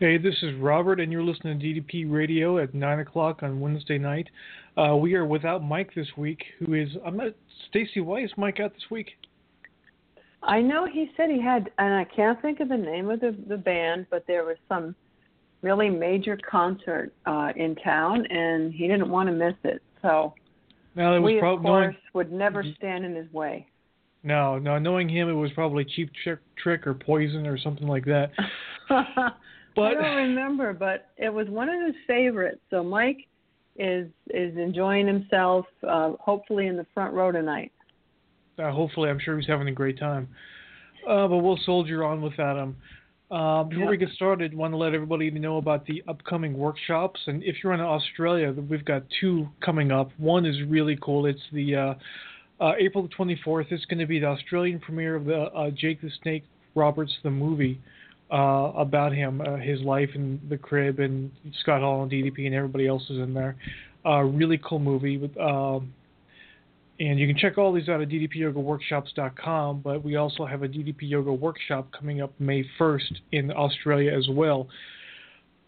Hey, this is Robert, and you're listening to DDP Radio at 9 o'clock on Wednesday night. Uh, we are without Mike this week, who is, I'm not, Stacy, why is Mike out this week? I know he said he had, and I can't think of the name of the, the band, but there was some really major concert uh, in town, and he didn't want to miss it. So now, it was we, prob- of course, knowing, would never stand in his way. No, no, knowing him, it was probably cheap trick, trick or poison or something like that. But, I don't remember, but it was one of his favorites. So Mike is is enjoying himself, uh, hopefully in the front row tonight. Uh, hopefully, I'm sure he's having a great time. Uh, but we'll soldier on without him. Uh, before Yep. we get started, want to let everybody know about the upcoming workshops. And if you're in Australia, we've got two coming up. One is really cool. It's the uh, uh, April 24th. It's going to be the Australian premiere of the uh, Jake the Snake Roberts the movie uh, about him, uh, his life in the crib, and Scott Hall and DDP and everybody else is in there. Uh, really cool movie with. Um, and you can check all these out at ddpyogaworkshops.com, but we also have a DDP Yoga workshop coming up May 1st in Australia as well.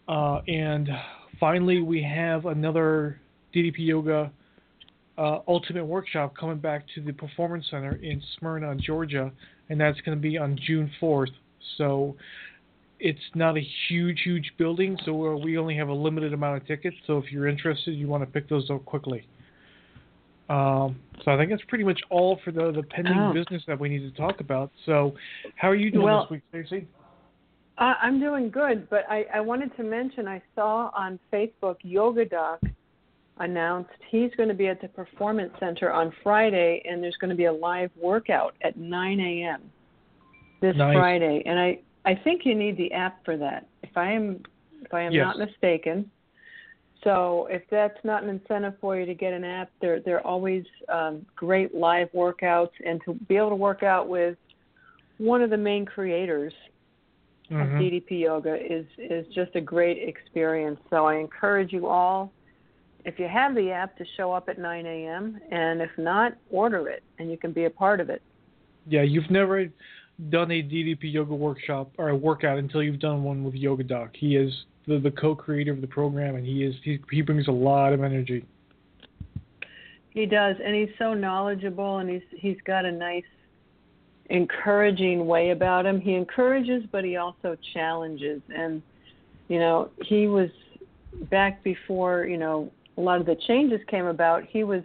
Uh, and finally, we have another DDP Yoga uh, Ultimate Workshop coming back to the Performance Center in Smyrna, Georgia, and that's going to be on June 4th. So it's not a huge, huge building, so uh, we only have a limited amount of tickets. So if you're interested, you want to pick those up quickly. Um, so I think that's pretty much all for the, the pending Oh. business that we need to talk about. So how are you doing Well- this week, Stacey? Uh, I'm doing good, but I, I wanted to mention I saw on Facebook Yoga Doc announced he's going to be at the Performance Center on Friday, and there's going to be a live workout at 9 a.m. this Nice. Friday, and I I think you need the app for that. If I am if I am Yes. not mistaken. So if that's not an incentive for you to get an app, they're they're always um, great live workouts, and to be able to work out with one of the main creators of Mhm. DDP yoga is is just a great experience. So I encourage you all, if you have the app, to show up at 9 a.m. and if not, order it and you can be a part of it. Yeah, you've never done a DDP yoga workshop or a workout until you've done one with Yoga Doc. He is the, the co-creator of the program, and he is he, he brings a lot of energy. He does, and he's so knowledgeable, and he's he's got a nice, encouraging way about him. He encourages, but he also challenges. And you know, he was back before you know a lot of the changes came about. He was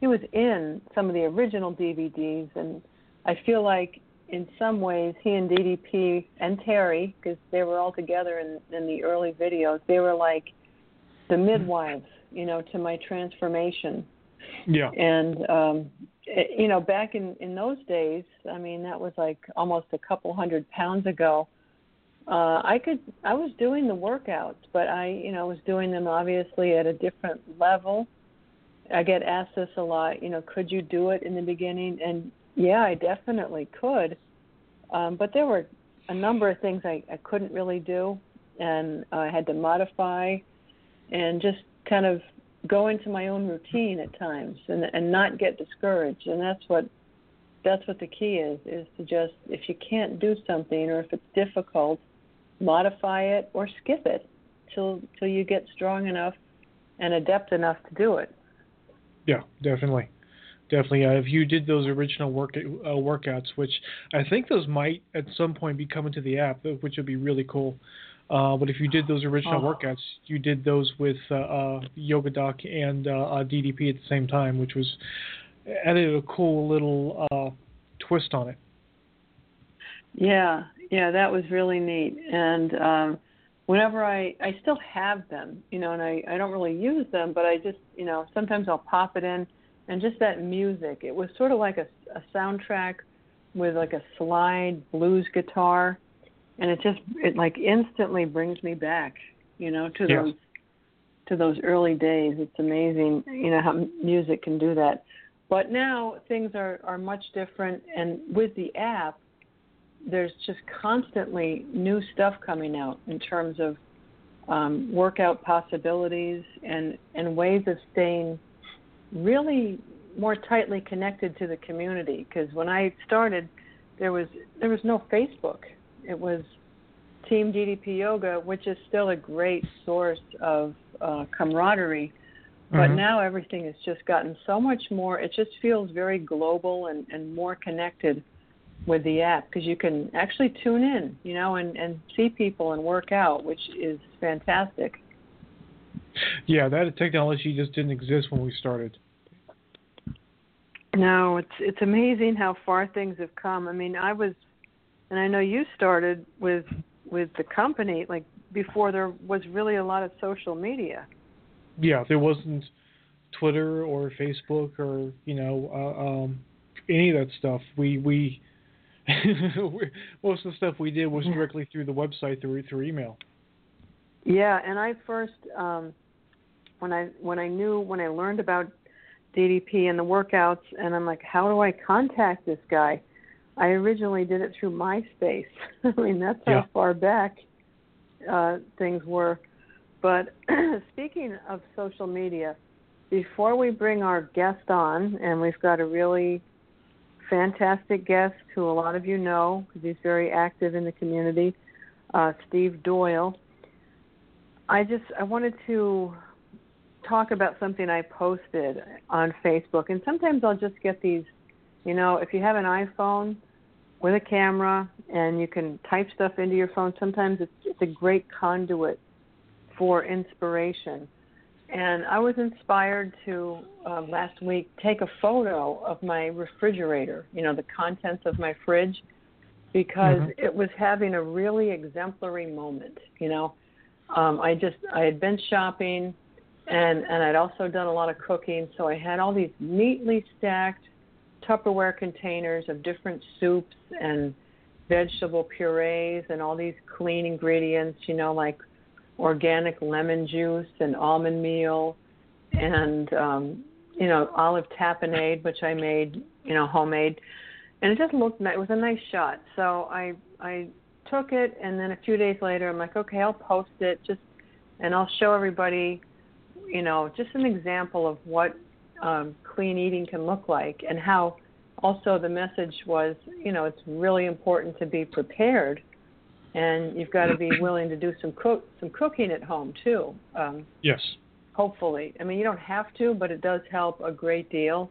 he was in some of the original DVDs, and I feel like in some ways he and DDP and Terry, because they were all together in in the early videos, they were like the midwives, you know, to my transformation. Yeah. and um it, you know back in in those days i mean that was like almost a couple hundred pounds ago uh i could i was doing the workouts but i you know was doing them obviously at a different level. I get asked this a lot you know could you do it in the beginning? And yeah i definitely could um but there were a number of things i i couldn't really do and i had to modify and just kind of go into my own routine at times and and not get discouraged and that's what that's what the key is is to just if you can't do something or if it's difficult modify it or skip it till till you get strong enough and adept enough to do it. Yeah, definitely, definitely. Uh, if you did those original work uh, workouts, which I think those might at some point be coming to the app, which would be really cool. Uh, but if you did those original Oh. workouts, you did those with uh, uh, Yoga Doc and uh, uh, DDP at the same time, which was added a cool little uh, twist on it. Yeah, yeah, that was really neat. And um whenever I I still have them, you know, and I I don't really use them, but I just, you know, sometimes I'll pop it in and just that music. It was sort of like a a soundtrack with like a slide blues guitar and it just it like instantly brings me back, you know, to Yeah. those to those early days. It's amazing, you know, how music can do that. But now things are are much different and with the app there's just constantly new stuff coming out in terms of um, workout possibilities and, and ways of staying really more tightly connected to the community. Because when I started, there was there was no Facebook. It was Team DDP Yoga, which is still a great source of uh, camaraderie. But Mhm. now everything has just gotten so much more. It just feels very global and, and more connected with the app because you can actually tune in, you know, and, and see people and work out, which is fantastic. Yeah, that technology just didn't exist when we started. No, it's it's amazing how far things have come. I mean, I was, and I know you started with with the company like before there was really a lot of social media. Yeah, there wasn't Twitter or Facebook or you know uh, um, any of that stuff. We we we- most of the stuff we did was directly through the website through through email. Yeah, and I first um when I when I knew when I learned about DDP and the workouts and I'm like, how do I contact this guy? I originally did it through MySpace. I mean, that's Yeah. how far back uh things were. But speaking of social media, before we bring our guest on, and we've got a really fantastic guest who a lot of you know because he's very active in the community, uh, Steve Doyle. I just I wanted to talk about something I posted on Facebook, and sometimes I'll just get these. You know, if you have an iPhone with a camera and you can type stuff into your phone, sometimes it's it's a great conduit for inspiration. And I was inspired to uh, last week take a photo of my refrigerator. You know, the contents of my fridge, because Mhm. it was having a really exemplary moment. You know, um, I just I had been shopping, and and I'd also done a lot of cooking, so I had all these neatly stacked Tupperware containers of different soups and vegetable purees and all these clean ingredients. You know, like organic lemon juice and almond meal, and um, you know olive tapenade, which I made, you know, homemade, and it just looked nice. It was a nice shot. So I I took it, and then a few days later, I'm like, okay, I'll post it just, and I'll show everybody, you know, just an example of what um, clean eating can look like, and how. Also, the message was, you know, it's really important to be prepared, and you've got to be willing to do some cook some cooking at home too. Um, Yes. hopefully, I mean, you don't have to, but it does help a great deal,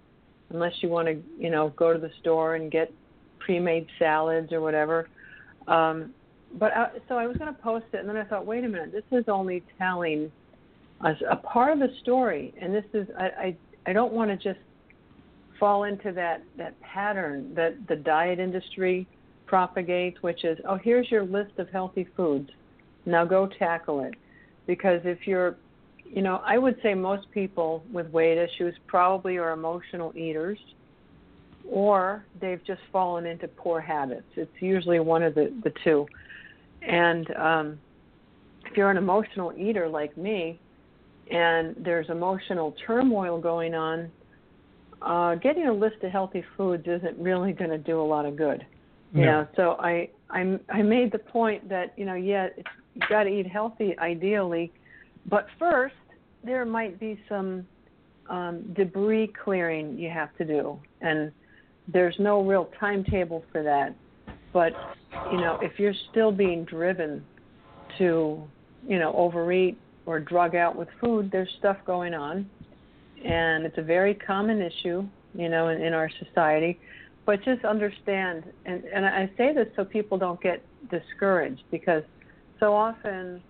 unless you want to, you know, go to the store and get pre-made salads or whatever. Um, but I, so I was going to post it, and then I thought, wait a minute, this is only telling us a part of the story, and this is I I, I don't want to just fall into that that pattern that the diet industry propagates, which is, oh, here's your list of healthy foods, now go tackle it, because if you're you know, I would say most people with weight issues probably are emotional eaters or they've just fallen into poor habits. It's usually one of the, the two. And um, if you're an emotional eater like me and there's emotional turmoil going on, uh, getting a list of healthy foods isn't really going to do a lot of good. You No. know, so I I I made the point that you know, yeah, it's, you got to eat healthy ideally, but first there might be some um, debris clearing you have to do, and there's no real timetable for that. But you know, if you're still being driven to, you know, overeat or drug out with food, there's stuff going on, and it's a very common issue, you know, in, in our society. But just understand, and and I say this so people don't get discouraged because so often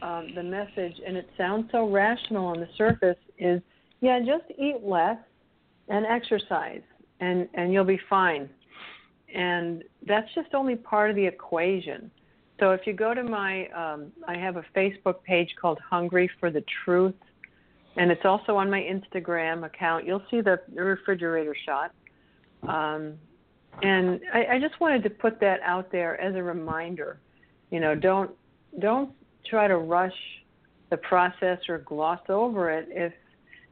um, the message, and it sounds so rational on the surface, is yeah, just eat less and exercise, and and you'll be fine. And that's just only part of the equation. So if you go to my, um, I have a Facebook page called Hungry for the Truth, and it's also on my Instagram account. You'll see the, refrigerator shot. Um, and I, I just wanted to put that out there as a reminder. You know, don't don't try to rush the process or gloss over it if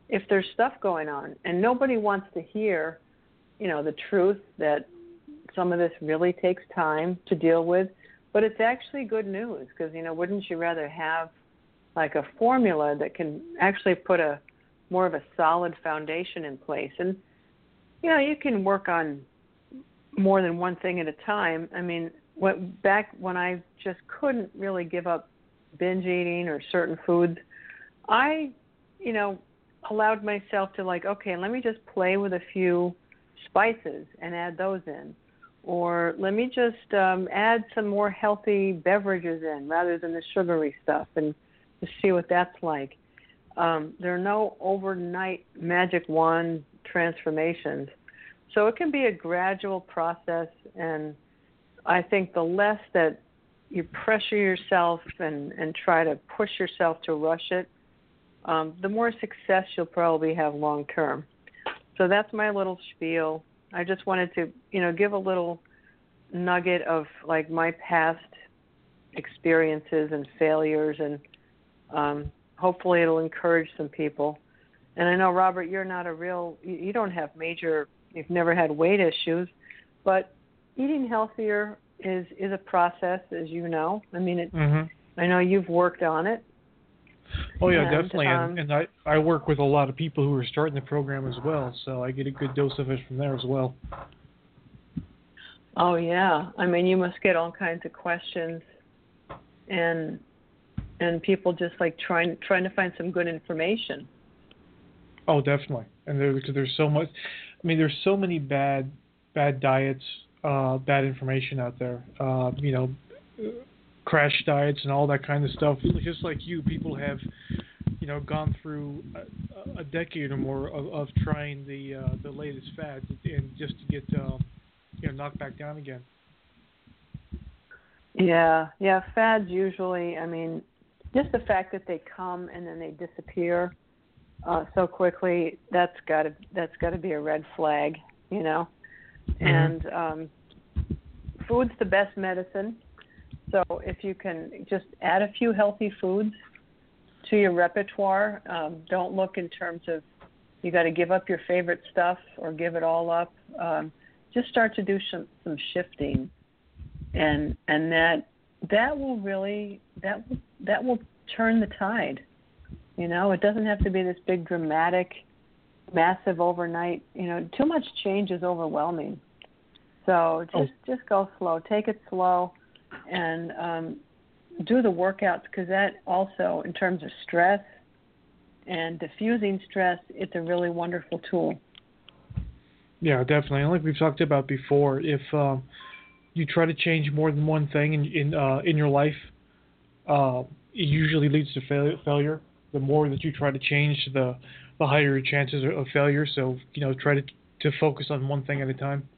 if there's stuff going on and nobody wants to hear you know the truth that some of this really takes time to deal with but it's actually good news because you know wouldn't you rather have like a formula that can actually put a more of a solid foundation in place and you know you can work on more than one thing at a time i mean what back when i just couldn't really give up binge eating or certain foods, I, you know, allowed myself to like, okay, let me just play with a few spices and add those in. Or let me just um, add some more healthy beverages in rather than the sugary stuff and just see what that's like. Um, there are no overnight magic wand transformations. So it can be a gradual process, and I think the less that you pressure yourself and and try to push yourself to rush it, um, the more success you'll probably have long term. So that's my little spiel. I just wanted to, you know, give a little nugget of like my past experiences and failures, and um, hopefully it'll encourage some people. And I know Robert, you're not a real, you don't have major, you've never had weight issues, but eating healthier is is a process, as you know. I mean, it. Mm-hmm. I know you've worked on it. Oh yeah, and, definitely. Um, and, and I I work with a lot of people who are starting the program as well, so I get a good dose of it from there as well. Oh yeah, I mean, you must get all kinds of questions, and and people just like trying trying to find some good information. Oh, definitely. And there, because there's so much. I mean, there's so many bad bad diets uh, bad information out there. Uh, you know, crash diets and all that kind of stuff. Just like you, people have, you know, gone through a, a decade or more of, of trying the uh, the latest fads and just to get uh, you know knocked back down again. Yeah, yeah, fads usually. I mean, just the fact that they come and then they disappear uh, so quickly. That's got to that's got to be a red flag. You know. Mm-hmm. and um, food's the best medicine. So if you can just add a few healthy foods to your repertoire, um, don't look in terms of you got to give up your favorite stuff or give it all up. Um, just start to do some some shifting, and and that that will really that will that will turn the tide. You know, it doesn't have to be this big dramatic massive overnight. You know, too much change is overwhelming. So just Oh. just go slow. Take it slow, and um, do the workouts because that also, in terms of stress and diffusing stress, it's a really wonderful tool. Yeah, definitely. And like we've talked about before, if um, you try to change more than one thing in in uh, in your life, uh, it usually leads to fail- failure. The more that you try to change, the the higher your chances of failure. So you know, try to to focus on one thing at a time.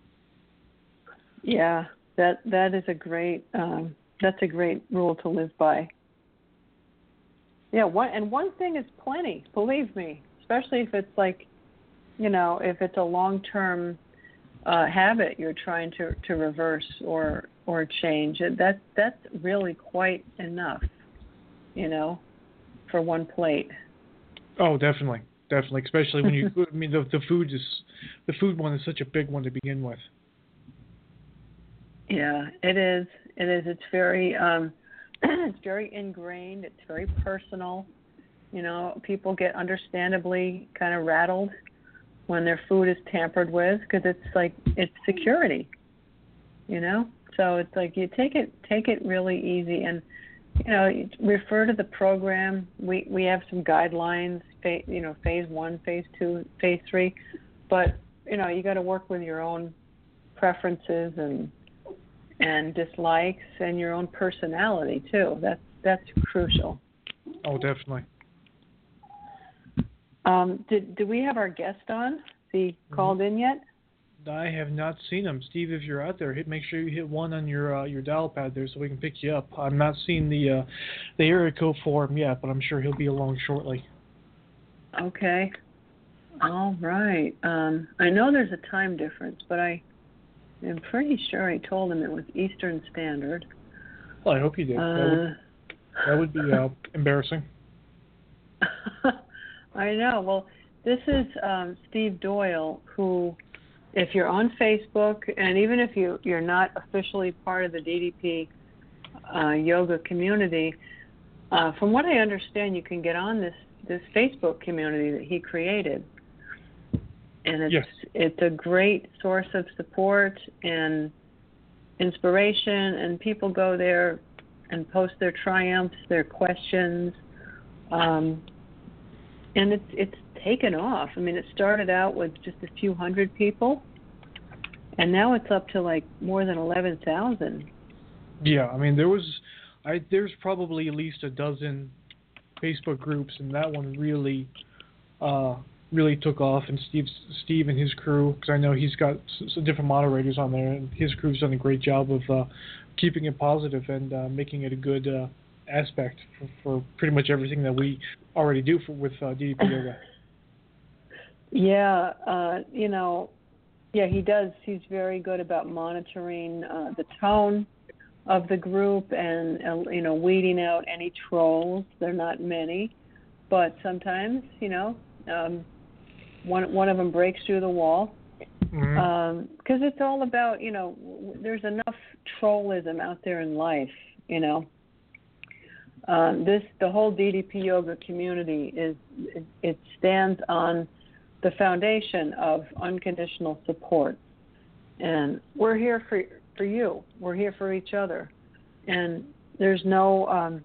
Yeah, that that is a great um, that's a great rule to live by. Yeah, one and one thing is plenty. Believe me, especially if it's like, you know, if it's a long term uh, habit you're trying to to reverse or or change. It, that that's really quite enough, you know, for one plate. Oh, definitely, definitely. Especially when you, I mean, the the food is the food one is such a big one to begin with. Yeah, it is. It is. It's very um it's very ingrained. It's very personal. You know, people get understandably kind of rattled when their food is tampered with because it's like it's security. You know? So it's like you take it take it really easy and you know, refer to the program. We we have some guidelines. You know, phase one, phase two, phase three, but you know, you got to work with your own preferences and and dislikes and your own personality too. That's that's crucial. Oh, definitely. Um, did do we have our guest on? He called in yet? I have not seen him, Steve. If you're out there, hit make sure you hit one on your uh, your dial pad there so we can pick you up. I'm not seeing the uh, the area code for him yet, but I'm sure he'll be along shortly. Okay. All right. Um, I know there's a time difference, but I am pretty sure I told him it was Eastern Standard. Well, I hope you did. that would, Uh, that would be uh, embarrassing. I know. Well, this is um, Steve Doyle, who, if you're on Facebook, and even if you you're not officially part of the DDP uh, yoga community, uh, from what I understand, you can get on this this Facebook community that he created, and it's Yes. it's a great source of support and inspiration, and people go there and post their triumphs, their questions. Um, and it's it's taken off. I mean, it started out with just a few hundred people, and now it's up to like more than eleven thousand. Yeah, I mean there was, I there's probably at least a dozen Facebook groups, and that one really, uh, really took off. And Steve, Steve and his crew, because I know he's got some different moderators on there, and his crew's done a great job of uh, keeping it positive and uh, making it a good uh, aspect for, for pretty much everything that we already do for, with uh, DDP Yoga. Yeah, uh, you know, yeah, he does. He's very good about monitoring uh, the tone of the group and uh, you know weeding out any trolls. They're not many, but sometimes you know um, one one of them breaks through the wall. Because it's all about you know there's enough trollism out there in life you know. Um, this the whole DDP yoga community is it, it stands on the foundation of unconditional support. And we're here for for you. We're here for each other. And there's no um,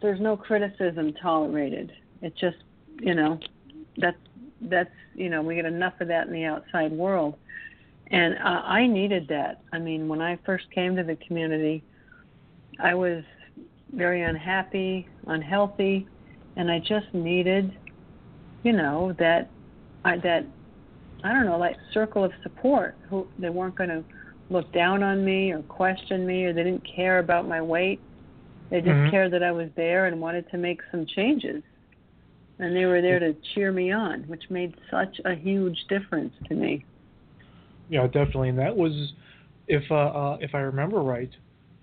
there's no criticism tolerated. It's just you know that's that's you know we get enough of that in the outside world. And uh, i needed that. I mean when i first came to the community i was very unhappy unhealthy and i just needed you know that i that i don't know like circle of support who they weren't going to look down on me or question me or they didn't care about my weight. They just Mhm. cared that i was there and wanted to make some changes and they were there to cheer me on, which made such a huge difference to me. Yeah, definitely, and that was, if uh, uh, if I remember right,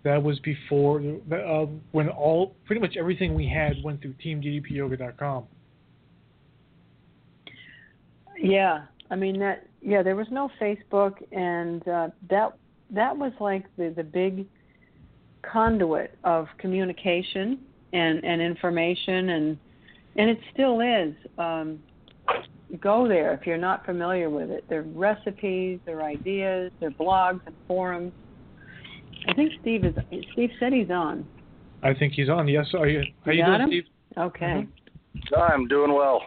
that was before uh, when all pretty much everything we had went through TeamDDPYoga.com. Yeah, I mean that. Yeah, there was no Facebook, and uh, that that was like the the big conduit of communication and and information, and and it still is. Um, go there if you're not familiar with it. There are recipes, there are ideas, there are blogs and forums. I think Steve is. Steve said he's on. I think he's on. Yes, are you? How You you doing, him? Steve? Okay. I'm doing well.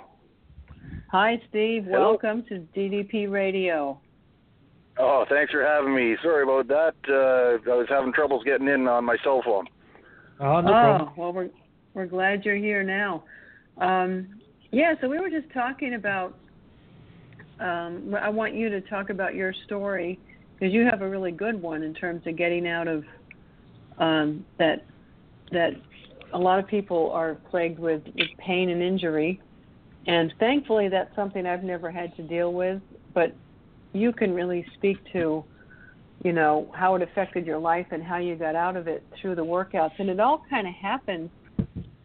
Hi, Steve. Hello. Welcome to DDP Radio. Oh, thanks for having me. Sorry about that. Uh, I was having troubles getting in on my cell phone. Uh, no oh, problem. well, we're we're glad you're here now. Um, yeah, so we were just talking about. Um, I want you to talk about your story because you have a really good one in terms of getting out of um, that that a lot of people are plagued with, with pain and injury, and thankfully that's something I've never had to deal with. But you can really speak to, you know, how it affected your life and how you got out of it through the workouts, and it all kind of happened.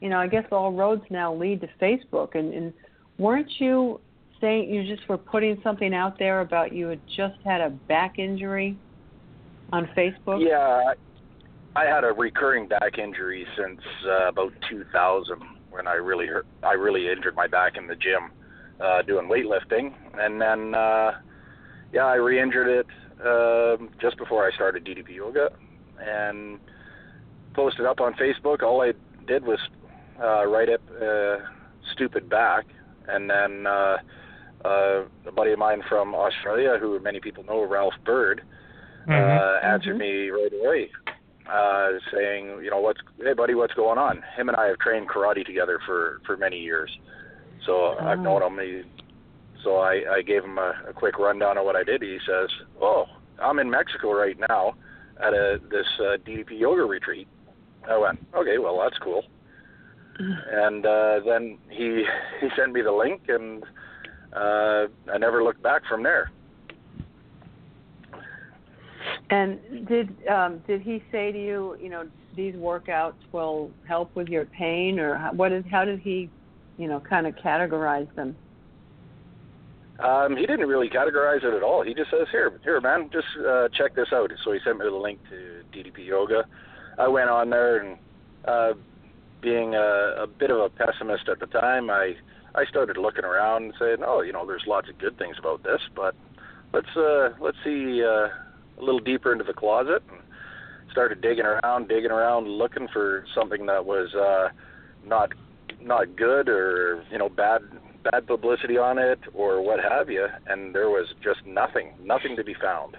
You know, I guess all roads now lead to Facebook, and, and weren't you saying you just were putting something out there about you had just had a back injury on Facebook? Yeah, I had a recurring back injury since uh, about 2000 when I really hurt. I really injured my back in the gym uh, doing weightlifting, and then uh, yeah, I re-injured it um just before I started DDP yoga, and posted up on Facebook. All I did was uh, write up uh, "stupid back," and then uh, uh, a buddy of mine from Australia, who many people know, Ralph Bird, uh, answered me right away, uh, saying, you know, what's hey buddy, what's going on? Him and I have trained karate together for for many years, so I've known him. He, so I, I gave him a, a quick rundown of what I did. He says, "Oh, I'm in Mexico right now at a this uh, DDP yoga retreat." I went, "Okay, well that's cool." And uh, then he he sent me the link, and uh, I never looked back from there. And did um, did he say to you, you know, these workouts will help with your pain, or how- what is how did he, you know, kind of categorize them? Um, he didn't really categorize it at all. He just says, "Here, here, man, just uh, check this out." So he sent me the link to DDP Yoga. I went on there, and uh, being a, a bit of a pessimist at the time, I I started looking around and saying, "Oh, you know, there's lots of good things about this, but let's uh, let's see uh, a little deeper into the closet." And started digging around, digging around, looking for something that was uh, not not good or you know bad bad publicity on it or what have you, and there was just nothing, nothing to be found.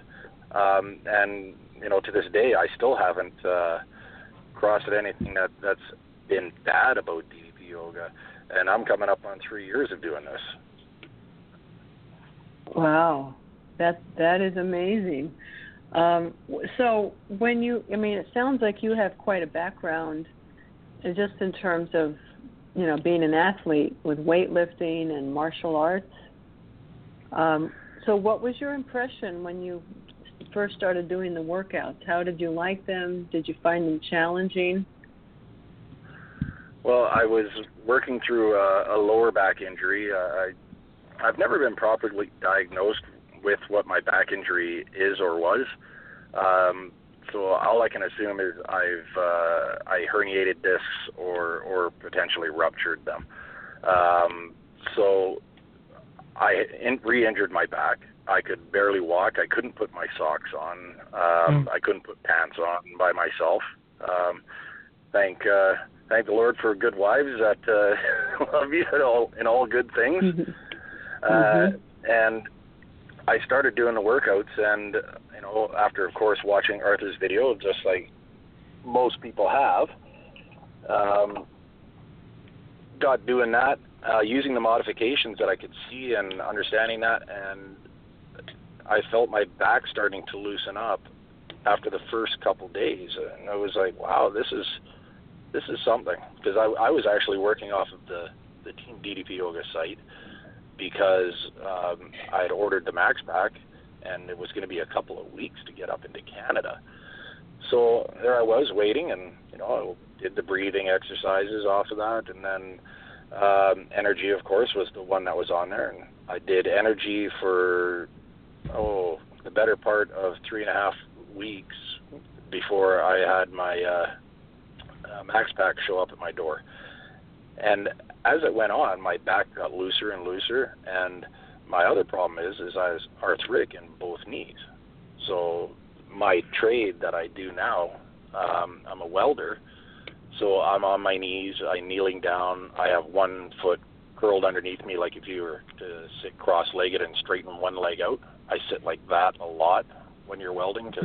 Um, and you know, to this day, I still haven't uh, crossed anything that that's been bad about DDP yoga, and I'm coming up on three years of doing this. Wow, that that is amazing. Um, so when you, I mean, it sounds like you have quite a background, uh, just in terms of, you know, being an athlete with weightlifting and martial arts. Um, so what was your impression when you first started doing the workouts? How did you like them? Did you find them challenging? Well, I was working through a, a lower back injury. Uh, I, I've never been properly diagnosed with what my back injury is or was. Um, so all I can assume is I've uh, I herniated discs or or potentially ruptured them. Um, so I in, re-injured my back. I could barely walk. I couldn't put my socks on. Um, I couldn't put pants on by myself. Um, thank uh, thank the Lord for good wives that uh, love you in all in all good things. Uh, and I started doing the workouts, and you know, after of course watching Arthur's video, just like most people have, um, got doing that, uh, using the modifications that I could see and understanding that, and I felt my back starting to loosen up after the first couple days, and I was like, wow, this is this is something because I, I was actually working off of the the Team DDP Yoga site because um, I had ordered the Max Pack and it was going to be a couple of weeks to get up into Canada. So there I was waiting, and you know I did the breathing exercises off of that, and then um, energy, of course, was the one that was on there, and I did energy for oh the better part of three and a half weeks before I had my uh, uh, Max Pack show up at my door. And as it went on, my back got looser and looser, and my other problem is is I was arthritic in both knees. So my trade that I do now, um, I'm a welder, so I'm on my knees, I'm kneeling down, I have one foot curled underneath me, like if you were to sit cross-legged and straighten one leg out. I sit like that a lot when you're welding because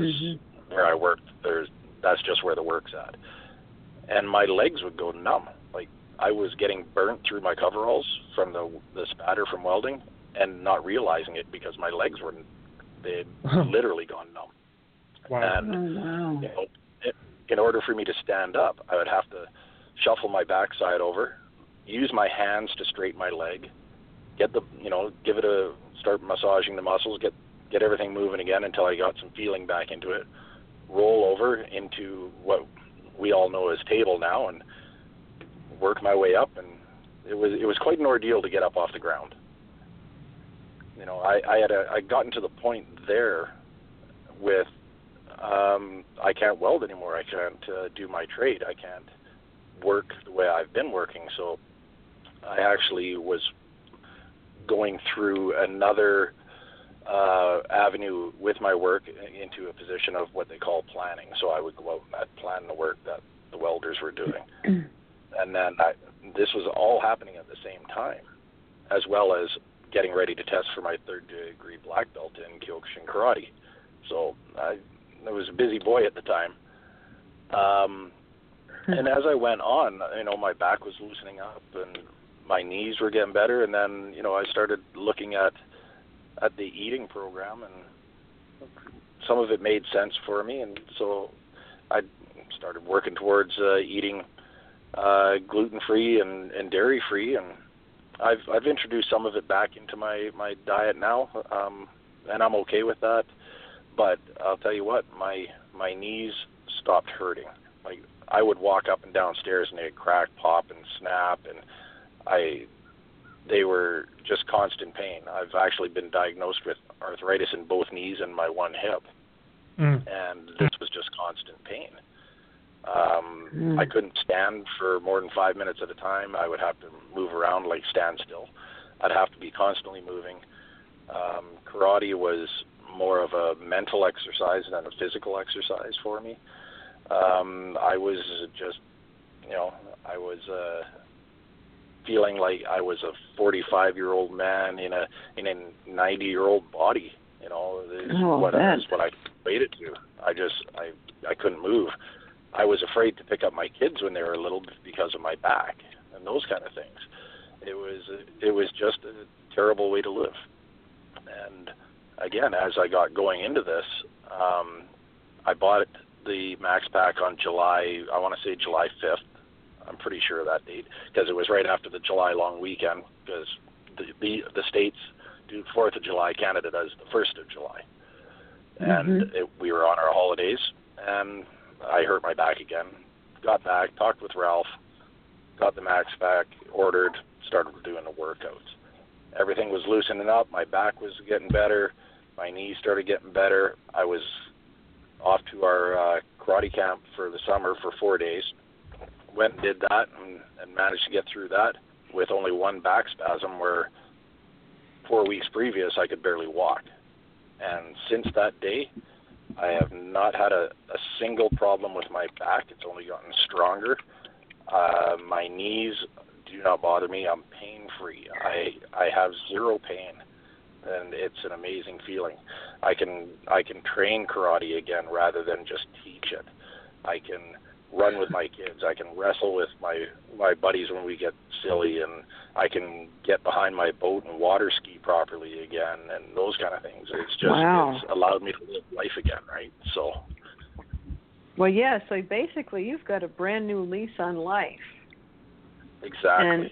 where I work, there's that's just where the work's at, and my legs would go numb. Like I was getting burnt through my coveralls from the the spatter from welding, and not realizing it because my legs were they'd literally gone numb. Wow. And Oh wow. you know, i- in order for me to stand up, I would have to shuffle my backside over, use my hands to straighten my leg, get the you know give it a start massaging the muscles, get get everything moving again until I got some feeling back into it, roll over into what we all know as table now, and work my way up. And it was it was quite an ordeal to get up off the ground. You know, I I had a I gotten to the point there with um, I can't weld anymore. I can't uh, do my trade. I can't work the way I've been working. So I actually was going through another uh, avenue with my work into a position of what they call planning. So I would go out and I'd plan the work that the welders were doing. and then I, this was all happening at the same time, as well as getting ready to test for my third degree black belt in Kyokushin karate. So I, I was a busy boy at the time. Um, and as I went on, you know, my back was loosening up and my knees were getting better, and then you know I started looking at at the eating program, and some of it made sense for me, and so I started working towards uh, eating uh, gluten free and, and dairy free, and I've I've introduced some of it back into my my diet now, um, and I'm okay with that. But I'll tell you what, my my knees stopped hurting. Like I would walk up and down stairs and they'd crack, pop, and snap, and I they were just constant pain. I've actually been diagnosed with arthritis in both knees and my one hip, Mm. and this was just constant pain. Um, Mm. I couldn't stand for more than five minutes at a time. I would have to move around like stand still. I'd have to be constantly moving. Um, karate was more of a mental exercise than a physical exercise for me. Um, I was just, you know, I was uh, feeling like I was a 45 year old man in a in a 90 year old body. You know, is Oh, what that- is what I equated to. I just I I couldn't move. I was afraid to pick up my kids when they were little because of my back and those kind of things. It was it was just a terrible way to live. And again, as I got going into this, um, I bought the Max Pack on July. I want to say July 5th. I'm pretty sure of that date because it was right after the July long weekend because the the, the states do Fourth of July. Canada does the first of July, and it, we were on our holidays, and I hurt my back again. Got back, talked with Ralph, got the Max Pack, ordered, started doing the workouts. Everything was loosening up. My back was getting better. My knees started getting better. I was off to our uh, karate camp for the summer for four days. Went and did that and, and managed to get through that with only one back spasm where four weeks previous I could barely walk. And since that day, I have not had a, a single problem with my back. It's only gotten stronger. Uh, my knees do not bother me. I'm pain free. I I have zero pain, and it's an amazing feeling. I can I can train karate again rather than just teach it. I can run with my kids. I can wrestle with my my buddies when we get silly, and I can get behind my boat and water ski properly again, and those kind of things. It's just Wow. it's allowed me to live life again, right? So Well, yeah. So basically, you've got a brand new lease on life. exactly. And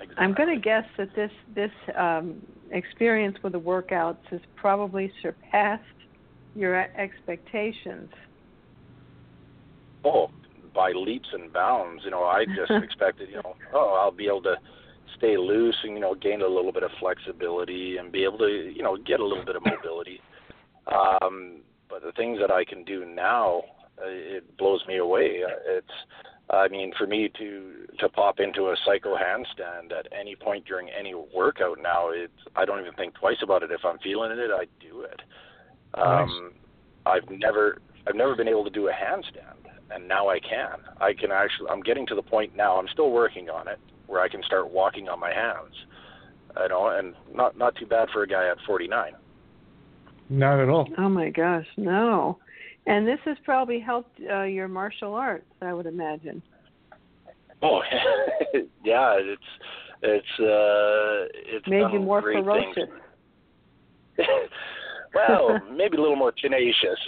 exactly. I'm going to guess that this this um, experience with the workouts has probably surpassed your expectations. oh, by leaps and bounds. You know, I just expected, you know, oh, I'll be able to stay loose and you know gain a little bit of flexibility and be able to you know get a little bit of mobility. Um, but the things that I can do now, uh, it blows me away. Uh, It's, I mean, for me to to pop into a psycho handstand at any point during any workout now, it's I don't even think twice about it. If I'm feeling it, I do it. Um, I've never I've never been able to do a handstand, and now I can. I can actually. I'm getting to the point now. I'm still working on it, where I can start walking on my hands. You know, and not not too bad for a guy at 49. Not at all. Oh my gosh, no! And this has probably helped uh, your martial arts, I would imagine. Oh, yeah, it's it's uh it's Made you more ferocious. Well, maybe a little more tenacious.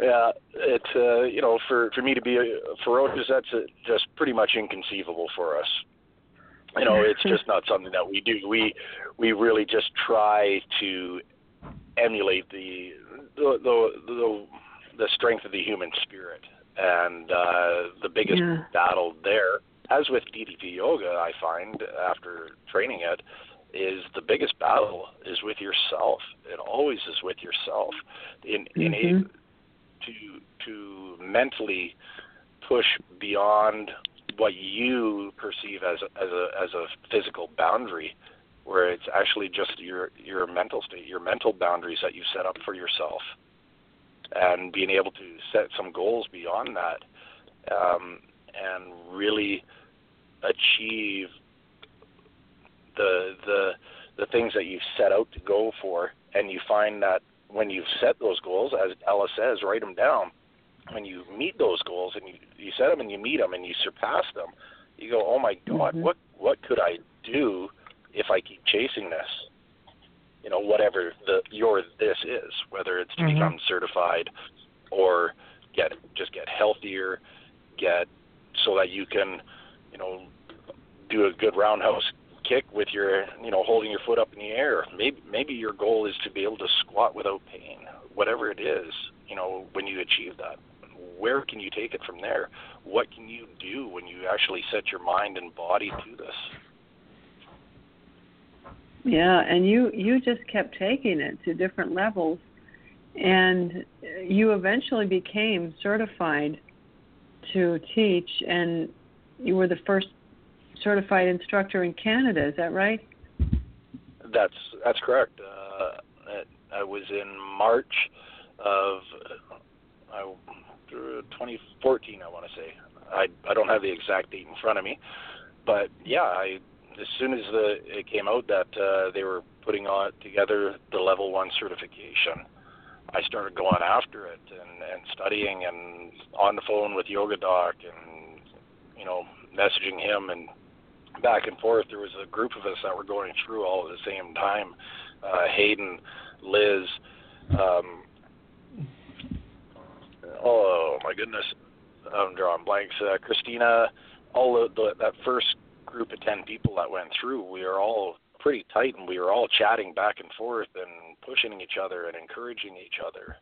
Yeah, it's uh, you know, for for me to be a ferocious, that's uh just pretty much inconceivable for us. You know, it's just not something that we do. We we really just try to emulate the the the the, the strength of the human spirit, and uh, the biggest Yeah. battle there, as with DDP yoga, I find after training it, is the biggest battle is with yourself. It always is with yourself. In in a, Mhm. To to mentally push beyond what you perceive as a, as a as a physical boundary, where it's actually just your your mental state, your mental boundaries that you set up for yourself. and being able to set some goals beyond that, um, and really achieve the the the things that you've set out to go for, and you find that when you've set those goals, as Ella says, write them down. When you meet those goals and you you set them and you meet them and you surpass them, you go, oh my God, Mhm. what what could I do if I keep chasing this? You know, whatever the your this is, whether it's to Mhm. become certified or get just get healthier, get so that you can, you know, do a good roundhouse kick with your, you know, holding your foot up in the air. Maybe maybe your goal is to be able to squat without pain. Whatever it is, you know, when you achieve that, where can you take it from there? What can you do when you actually set your mind and body to this? Yeah, and you you just kept taking it to different levels, and you eventually became certified to teach, and you were the first certified instructor in Canada. Is that right? That's that's correct. Uh, I, was in March of uh, 2014. I want to say. I I don't have the exact date in front of me, but yeah, I as soon as the it came out that uh, they were putting on together the level one certification, I started going after it and and studying and on the phone with Yoga Doc and you know messaging him and back and forth. There was a group of us that were going through all at the same time. Uh, Hayden, Liz, um, oh my goodness, I'm drawing blanks. Uh, Christina, all of the, that first group of ten people that went through, we were all pretty tight, and we were all chatting back and forth and pushing each other and encouraging each other.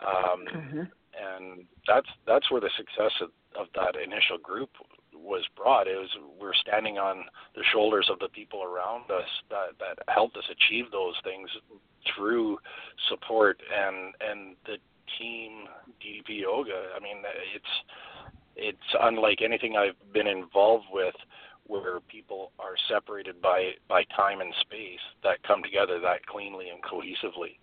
Um, Mm-hmm. and that's that's where the success of, of that initial group was brought. It was we're standing on the shoulders of the people around us that that helped us achieve those things through support and and the team DDP yoga. I mean, it's it's unlike anything I've been involved with where people are separated by by time and space that come together that cleanly and cohesively.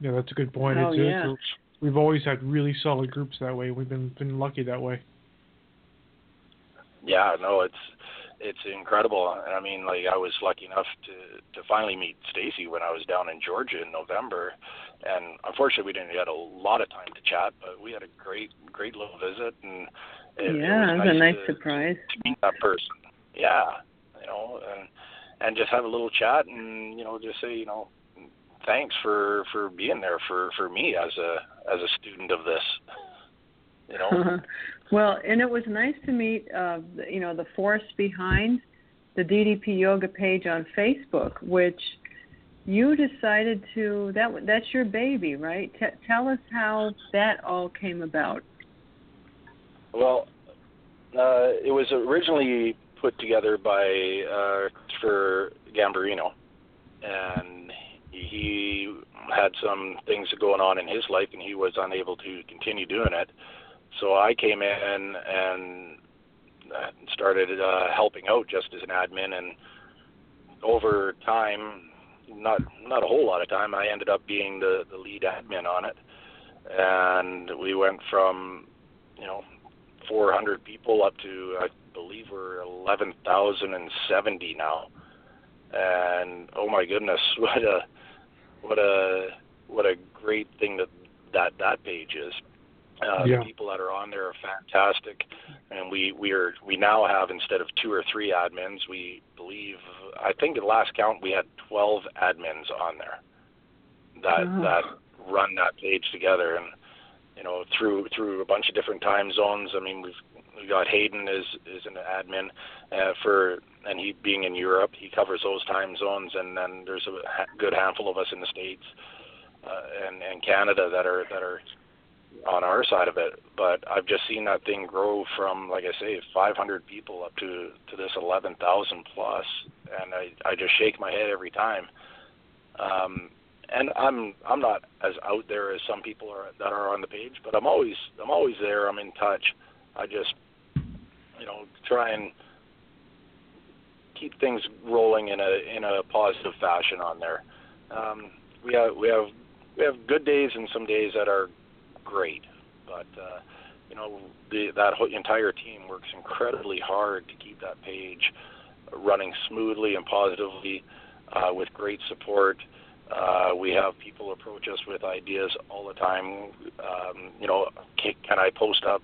Yeah, that's a good point. Oh, it's, yeah. it's, we've always had really solid groups that way. We've been been lucky that way. Yeah, no, it's it's incredible. And I mean, like I was lucky enough to to finally meet Stacy when I was down in Georgia in November, and unfortunately we didn't get a lot of time to chat, but we had a great great little visit, and it, yeah, it it was was a nice to, surprise. to meet that person. Yeah, you know, and and just have a little chat, and you know, just say, you know, thanks for for being there for for me as a as a student of this. You know. well, and it was nice to meet, uh, you know, the force behind the DDP Yoga page on Facebook, which you decided to that that's your baby, right? T- tell us how that all came about. Well, uh, it was originally put together by uh, Christopher and he had some things going on in his life, and he was unable to continue doing it. So I came in and started uh, helping out just as an admin, and over time, not not a whole lot of time, I ended up being the the lead admin on it, and we went from you know 400 people up to I believe we're 11,070 now. And oh my goodness, what a what a what a great thing that that that page is. Uh, Yeah. The people that are on there are fantastic, and we we are we now have instead of two or three admins, we believe I think at last count we had 12 admins on there that Wow. that run that page together, and you know through through a bunch of different time zones. I mean, we've we got Hayden is is an admin uh, for, and he being in Europe, he covers those time zones, and then there's a good handful of us in the states uh, and and Canada that are that are on our side of it. But I've just seen that thing grow from, like I say, 500 people up to to this 11,000 plus, and I I just shake my head every time. Um, and I'm I'm not as out there as some people are that are on the page, but I'm always I'm always there. I'm in touch. I just you know try and keep things rolling in a in a positive fashion on there. Um, we have we have we have good days and some days that are great, but uh, you know the, that whole entire team works incredibly hard to keep that page running smoothly and positively uh, with great support. Uh, we have people approach us with ideas all the time. Um, you know, can, can I post up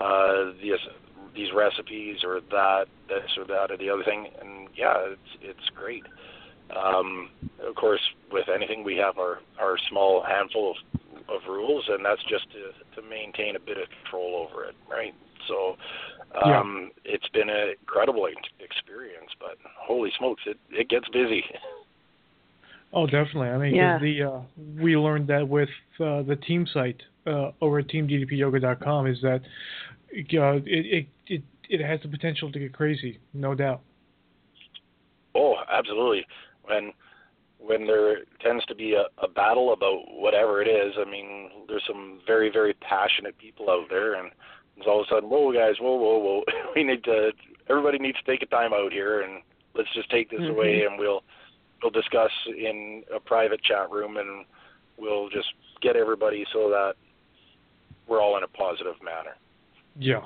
uh, these these recipes or that, this or that or the other thing? And yeah, it's it's great. Um, of course, with anything, we have our our small handful of of rules, and that's just to to maintain a bit of control over it, right? So. Um, yeah. It's been an incredible experience, but holy smokes, it it gets busy. Oh, definitely. I mean, yeah. the uh, we learned that with uh, the team site uh, over at teamddpyoga.com is that uh, it, it it has the potential to get crazy, no doubt. Oh, absolutely. When when there tends to be a, a battle about whatever it is, I mean, there's some very very passionate people out there, and it's all of a sudden, whoa, guys, whoa, whoa, whoa, we need to. Everybody needs to take a time out here, and let's just take this mm-hmm. away, and we'll we'll discuss in a private chat room, and we'll just get everybody so that we're all in a positive manner. Yeah.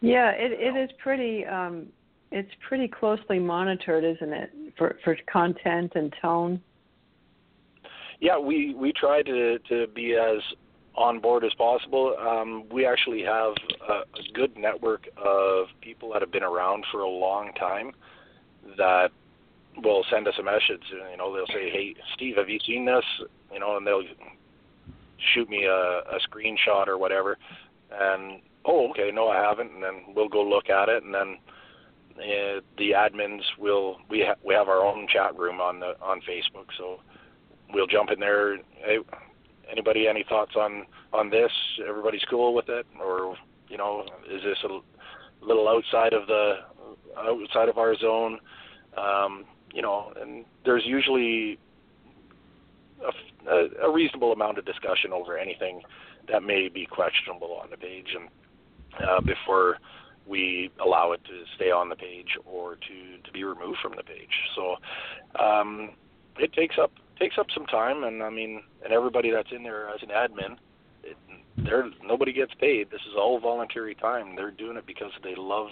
Yeah, it it is pretty um it's pretty closely monitored, isn't it, for for content and tone? Yeah, we we try to to be as on board as possible. Um, we actually have a, a good network of people that have been around for a long time that will send us a message. You know, they'll say, "Hey, Steve, have you seen this?" You know, and they'll shoot me a, a screenshot or whatever, and oh, okay, no, I haven't, and then we'll go look at it, and then the admins will we ha- we have our own chat room on the on Facebook, so we'll jump in there. Hey, anybody any thoughts on on this? Everybody's cool with it, or you know, is this a little outside of the outside of our zone? Um, you know, and there's usually a, a reasonable amount of discussion over anything that may be questionable on the page, and uh, before we allow it to stay on the page or to to be removed from the page. So um, it takes up takes up some time, and I mean, and everybody that's in there as an admin, it, they're nobody gets paid. This is all voluntary time. They're doing it because they love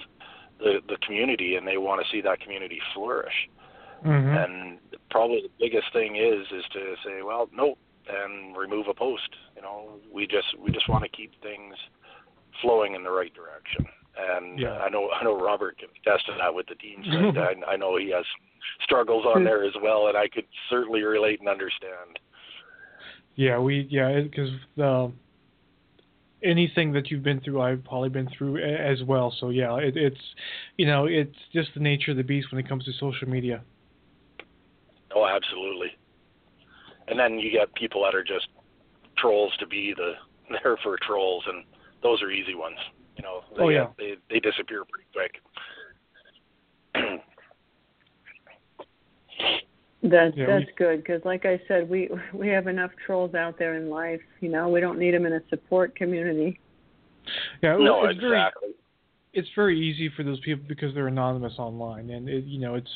the the community and they want to see that community flourish. Mm-hmm. And probably the biggest thing is is to say, well, no, and remove a post. You know, we just we just want to keep things flowing in the right direction. And yeah. I know I know Robert can attest to that with the team site. I, I know he has struggles on hmm. there as well, and I could certainly relate and understand. Yeah, we yeah because the um, anything that you've been through, I've probably been through as well. So yeah, it, it's you know it's just the nature of the beast when it comes to social media. Oh, absolutely. And then you get people that are just trolls to be the there for trolls, and those are easy ones. You know, oh, they, oh yeah, they they disappear pretty quick. That's yeah, that's we, good because, like I said, we we have enough trolls out there in life. You know, we don't need them in a support community. Yeah, no, it's exactly. Very, it's very easy for those people because they're anonymous online, and it, you know, it's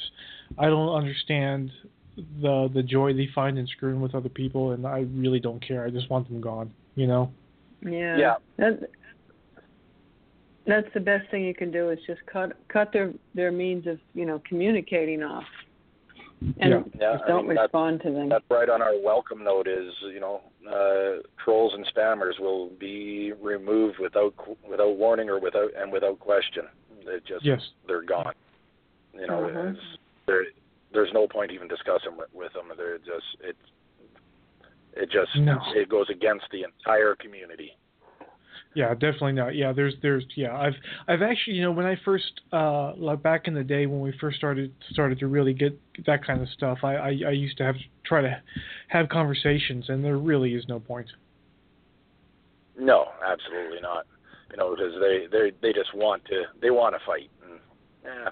I don't understand the the joy they find in screwing with other people, and I really don't care. I just want them gone. You know. Yeah. Yeah. That, that's the best thing you can do is just cut cut their their means of you know communicating off and yeah. Yeah, just don't mean, respond to them. That's right on our welcome note is you know uh, trolls and spammers will be removed without without warning or without and without question. It just Yes. they're gone. You know, it's, there's no point even discussing with, with them. They're just it it just No. it goes against the entire community. Yeah, definitely not. Yeah, there's there's yeah, I've I've actually you know when I first uh like back in the day when we first started started to really get that kind of stuff, I I, I used to have to try to have conversations and there really is no point. No, absolutely not. You know, because they they they just want to they want to fight, and yeah,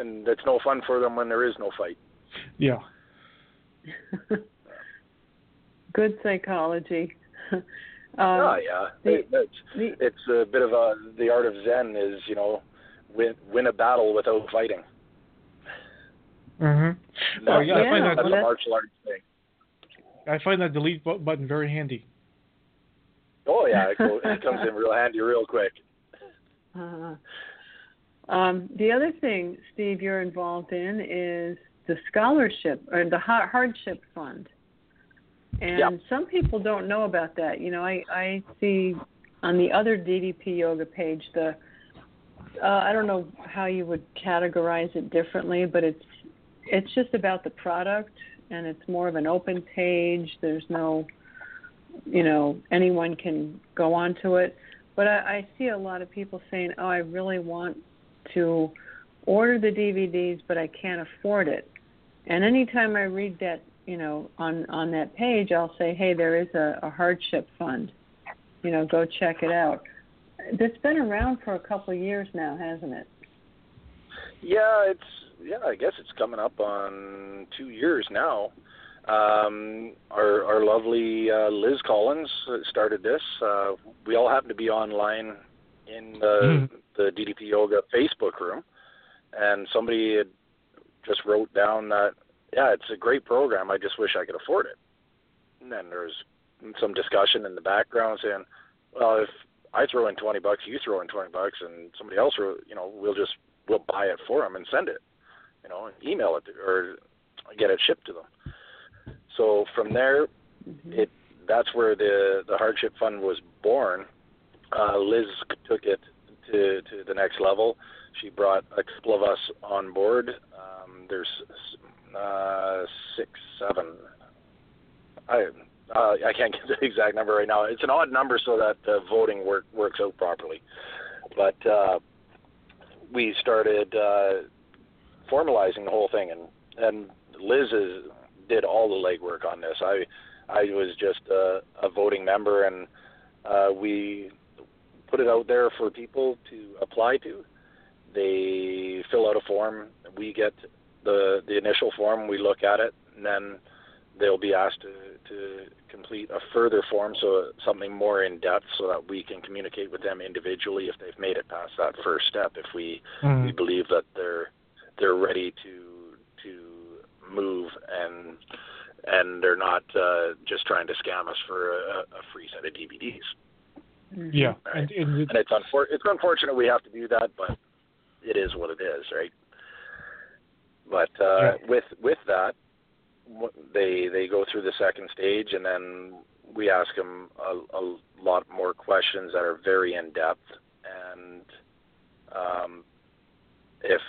and it's no fun for them when there is no fight. Yeah. Good psychology. um, oh yeah, the- It- it's the- it's a bit of a the art of Zen is you know win win a battle without fighting. Mhm. That's, Oh yeah, I find Yeah, that that's a that's- martial arts thing. I find that delete button very handy. Oh yeah, it, go, it comes in real handy real quick. Uh, um, the other thing, Steve, you're involved in is the scholarship or the hardship fund. And Yep. some people don't know about that. You know, I, I see on the other DDP yoga page the uh, I don't know how you would categorize it differently, but it's it's just about the product and it's more of an open page. There's no you know, anyone can go onto it. But I, I see a lot of people saying, "Oh, I really want to order the DVDs, but I can't afford it." And anytime I read that, you know, on on that page, I'll say, "Hey, there is a, a hardship fund. You know, go check it out." That's been around for a couple of years now, hasn't it? Yeah, it's yeah. I guess it's coming up on two years now. Um, our our lovely uh, Liz Collins started this. Uh, we all happen to be online in the the DDP Yoga Facebook room, and somebody had just wrote down that yeah, it's a great program. I just wish I could afford it. And then there's some discussion in the background saying, well, if I throw in twenty bucks, you throw in twenty bucks, and somebody else, you know, we'll just we'll buy it for them and send it, you know, and email it to, or get it shipped to them. So from there, it that's where the the hardship fund was born. Uh, Liz took it to to the next level. She brought a couple of us on board. Um, there's uh, six, seven. I uh, I can't get the exact number right now. It's an odd number so that the voting work, works out properly. But uh, we started uh, formalizing the whole thing, and and Liz is, did all the legwork on this. I I was just a, a voting member, and uh, we put it out there for people to apply to. They fill out a form. We get the the initial form. We look at it, and then they'll be asked to to complete a further form, so something more in depth, so that we can communicate with them individually if they've made it past that first step. If we we believe that they're they're ready to to move and and they're not uh, just trying to scam us for a, a free set of DVDs. Yeah, Right. and, and it, And it's unfor- it's unfortunate we have to do that, but it is what it is, right? But uh, with with that, they they go through the second stage, and then we ask them a, a lot more questions that are very in depth, and um, if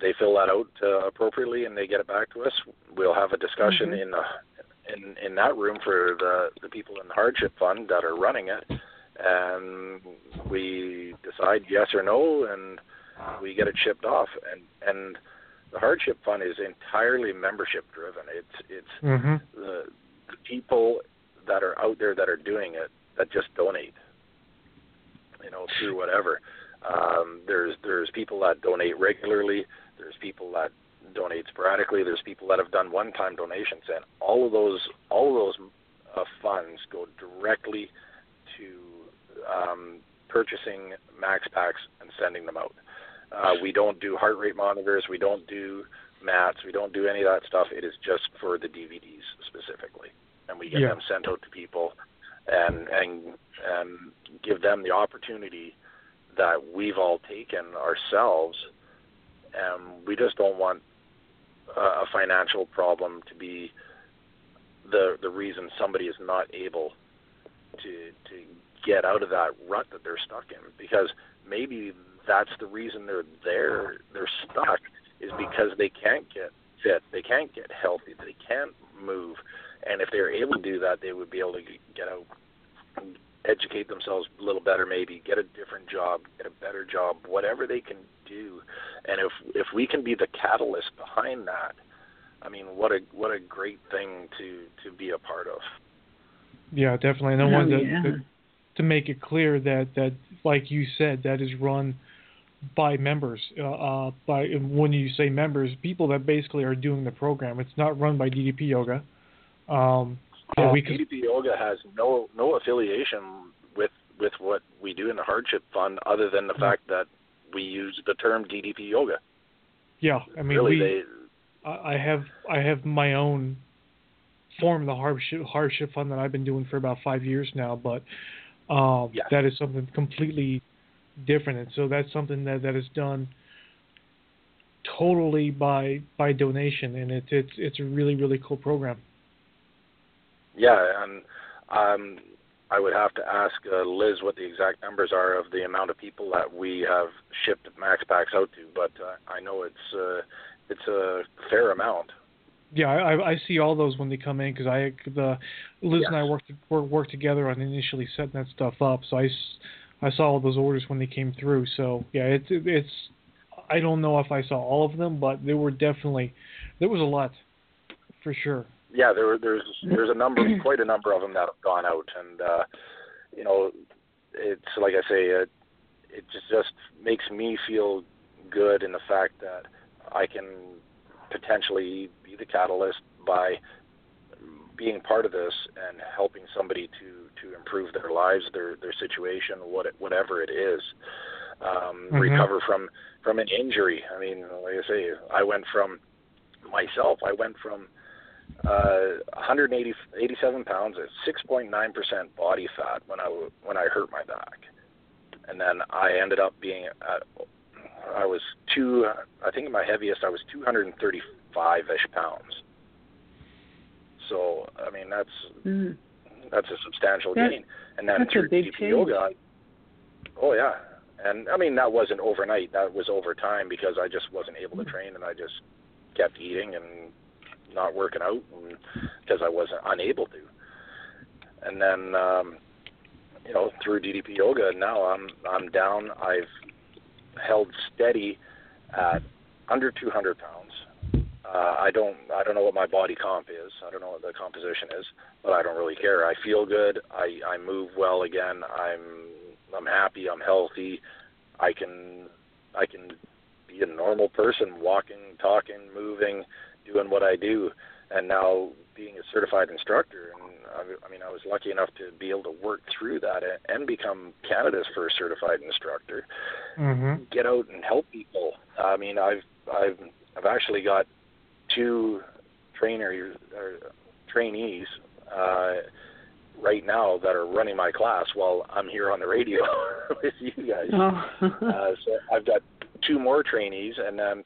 they fill that out uh, appropriately and they get it back to us, we'll have a discussion in the in in that room for the the people in the hardship fund that are running it, and we decide yes or no, and we get it shipped off, and and the hardship fund is entirely membership driven. It's it's hmm the, the people that are out there that are doing it that just donate, you know, through whatever. Um, there's there's people that donate regularly. There's people that donate sporadically. There's people that have done one-time donations, and all of those all of those uh, funds go directly to um, purchasing max packs and sending them out. Uh, we don't do heart rate monitors. We don't do mats. We don't do any of that stuff. It is just for the DVDs specifically, and we get Yeah. them sent out to people, and and and give them the opportunity that we've all taken ourselves, and we just don't want a, a financial problem to be the the reason somebody is not able to to get out of that rut that they're stuck in because maybe that's the reason they're there they're stuck is because they can't get fit they can't get healthy they can't move and if they're able to do that they would be able to get out educate themselves a little better maybe get a different job get a better job whatever they can do and if if we can be the catalyst behind that i mean what a what a great thing to to be a part of yeah, definitely. And I Oh, wanted to, oh, yeah. to to make it clear that that like you said, that is run by members. Uh, uh, by when you say members, people that basically are doing the program. It's not run by DDP Yoga. Um, yeah, we could, DDP Yoga has no no affiliation with with what we do in the hardship fund, other than the Mm-hmm. fact that we use the term DDP Yoga. yeah. I mean, really, we. they I have I have my own form of the hardship hardship fund that I've been doing for about five years now, but um, Yeah. that is something completely different, and so that's something that that is done totally by by donation, and it's it's it's a really really cool program. Yeah, and um, I would have to ask uh, Liz what the exact numbers are of the amount of people that we have shipped Max Packs out to, but uh, I know it's uh, it's a fair amount. Yeah, I, I- see all those when they come in because I the Liz and I Yes. worked work, worked together on initially setting that stuff up. So I, I saw all those orders when they came through. So yeah, it's it's I don't know if I saw all of them, but there were definitely there was a lot for sure. Yeah, there there's there's a number, quite a number of them that have gone out, and uh, you know, it's like I say, it it just just makes me feel good in the fact that I can potentially be the catalyst by being part of this and helping somebody to to improve their lives, their their situation, what it, whatever it is, um, Mhm. recover from from an injury. I mean, like I say, I went from myself. I went from uh, 180, 87 pounds at 6.9 percent body fat when I w- when I hurt my back, and then I ended up being at I was two. I think my heaviest I was 235 ish pounds. So I mean that's Mm. That's a substantial That- gain. And then that's a through big DP change. yoga, oh yeah, and I mean that wasn't overnight. That was over time because I just wasn't able to train, and I just kept eating and not working out because I wasn't unable to. And then um, you know through DDP yoga, now I'm I'm down. I've held steady at under 200 pounds. Uh, I don't I don't know what my body comp is. I don't know what the composition is, but I don't really care. I feel good. I I move well again. I'm I'm happy. I'm healthy. I can I can be a normal person, walking, talking, moving, doing what I do, and now being a certified instructor. And I, I mean, I was lucky enough to be able to work through that and, and become Canada's first certified instructor Mm-hmm. get out and help people. I mean, I've I've I've actually got two trainers or trainees uh, right now that are running my class while I'm here on the radio with you guys. Oh. Uh, so I've got two more trainees, and then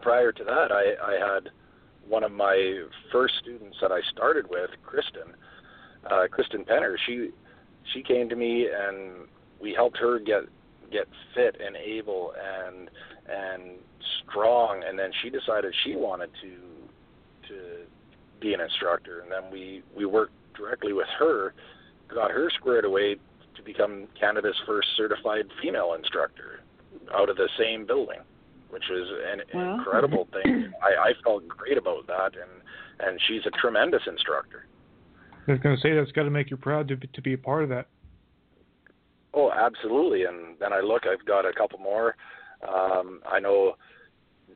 prior to that, I, I had one of my first students that I started with, Kristen, uh, Kristen Penner. She she came to me, and we helped her get get fit and able and and strong, and then she decided she wanted to to be an instructor, and then we we worked directly with her, got her squared away to become Canada's first certified female instructor out of the same building, which was an Wow. Mm-hmm. incredible thing. I, I felt great about that, and and she's a tremendous instructor. I was going to say that's got to make you proud to be, to be a part of that. Oh, absolutely. And then I look, I've got a couple more. Um, I know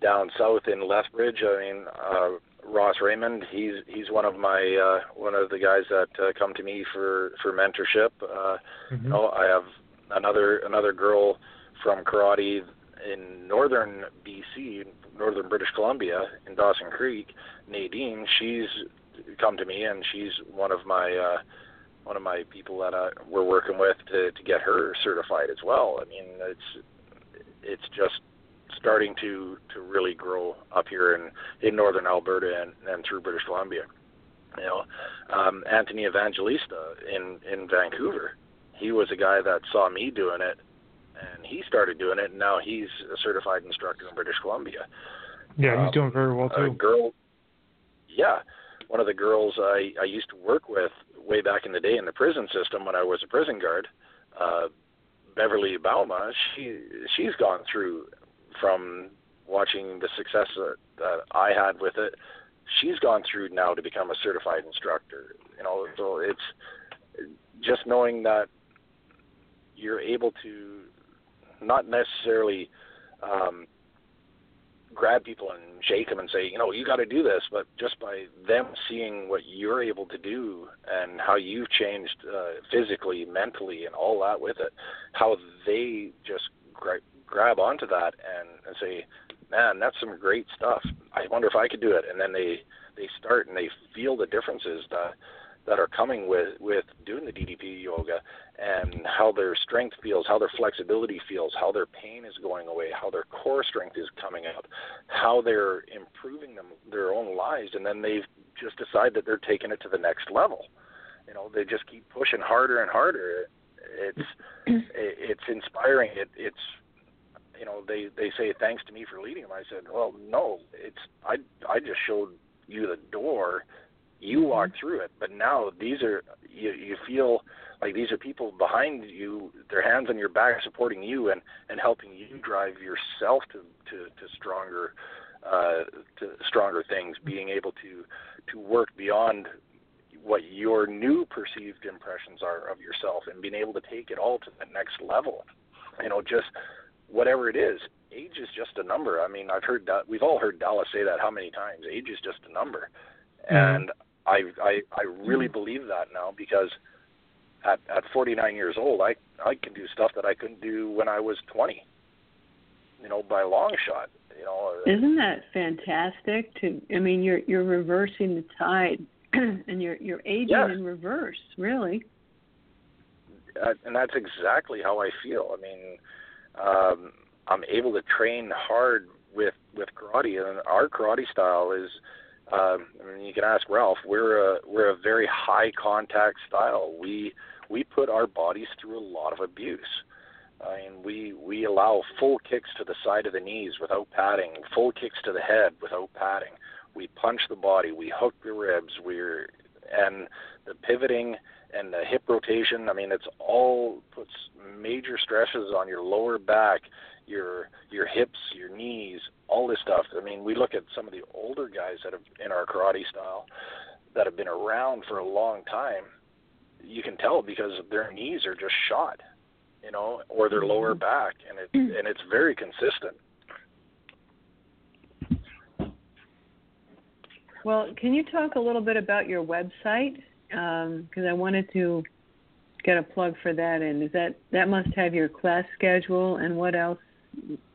down south in Lethbridge. I mean, uh, Ross Raymond. He's he's one of my uh, one of the guys that uh, come to me for for mentorship. Uh, Mhm. you know, I have another another girl from karate in northern BC, northern British Columbia, in Dawson Creek. Nadine, she's come to me, and she's one of my uh, one of my people that uh, we're working with to to get her certified as well. I mean, it's it's just starting to to really grow up here in in northern Alberta and and through British Columbia. You know, um, Anthony Evangelista in in Vancouver, he was a guy that saw me doing it, and he started doing it, and now he's a certified instructor in British Columbia. Yeah, Um, he's doing very well too. A girl, yeah, one of the girls I I used to work with way back in the day in the prison system when I was a prison guard, uh, Beverly Bauma. She she's gone through from watching the success that, I had with it. She's gone through now to become a certified instructor. You know, so it's just knowing that you're able to not necessarily um, grab people and shake them and say, you know, you got to do this, but just by them seeing what you're able to do and how you've changed uh, physically, mentally, and all that with it, how they just gra- grab onto that and, and say, man, that's some great stuff. I wonder if I could do it. And then they they start and they feel the differences that that are coming with with doing the DDP yoga and how their strength feels, how their flexibility feels, how their pain is going away, how their core strength is coming up, how they're improving them their own lives, and then they just decide that they're taking it to the next level. You know, they just keep pushing harder and harder. It's it's inspiring. It, it's you know they they say thanks to me for leading them. I said, well, no, it's I I just showed you the door. You walked through it, but now these are you you feel like these are people behind you, their hands on your back, supporting you and and helping you drive yourself to to to stronger uh, to stronger things. Being able to to work beyond what your new perceived impressions are of yourself and being able to take it all to the next level. You know, just whatever it is, age is just a number. I mean, I've heard that we've all heard Dallas say that how many times? Age is just a number. Mm-hmm. And I I I really believe that now because at at 49 years old, I I can do stuff that I couldn't do when I was 20. You know, by a long shot. You know. Isn't that fantastic? To I mean, you're you're reversing the tide, and you're you're aging yes. in reverse, really. Uh, and that's exactly how I feel. I mean, um, I'm able to train hard with with karate, and our karate style is. Um, I mean, you can ask Ralph. We're a we're a very high contact style. We we put our bodies through a lot of abuse. I mean, we we allow full kicks to the side of the knees without padding, full kicks to the head without padding. We punch the body, we hook the ribs, we're and the pivoting and the hip rotation. I mean, it's all puts major stresses on your lower back, your your hips, your knees, all this stuff. I mean, we look at some of the older guys that have in our karate style that have been around for a long time. You can tell because their knees are just shot, you know, or their lower mm-hmm. back, and it and it's very consistent. Well, can you talk a little bit about your website? Because um, I wanted to get a plug for that in. Is that that must have your class schedule and what else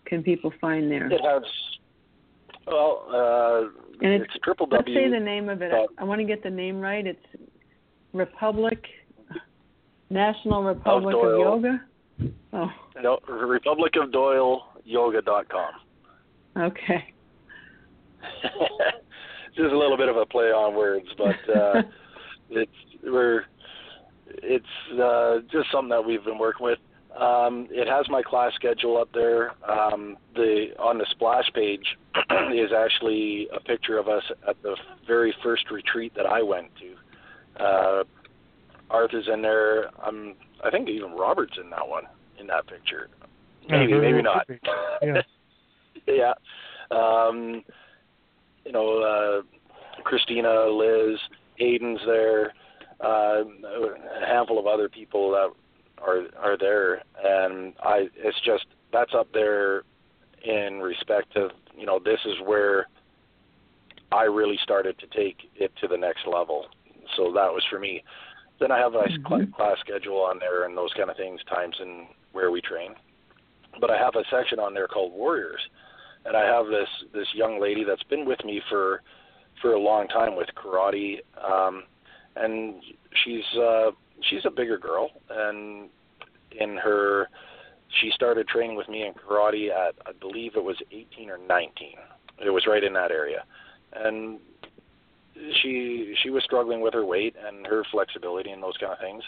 can people find there? It has. Well, uh, and it's, it's triple Let's say the name of it. I, I want to get the name right. It's Republic, National Republic of, of Yoga. Oh. No, Republic of Doyle Yoga.com. Okay. Just a little bit of a play on words, but uh, it's we're it's uh, just something that we've been working with. Um, it has my class schedule up there. Um, the on the splash page is actually a picture of us at the very first retreat that I went to. Uh, Arthur's in there. I'm, I think even Robert's in that one in that picture. Maybe, maybe not. Yeah. yeah. Um, you know, uh, Christina, Liz, Aiden's there uh, a handful of other people that are are there, and I it's just that's up there in respect to you know this is where I really started to take it to the next level. So that was for me. Then I have a mm-hmm. class schedule on there and those kind of things, times and where we train. But I have a section on there called Warriors, and I have this this young lady that's been with me for for a long time with karate. Um, and she's uh, she's a bigger girl, and in her she started training with me in karate at I believe it was 18 or 19. It was right in that area, and she she was struggling with her weight and her flexibility and those kind of things,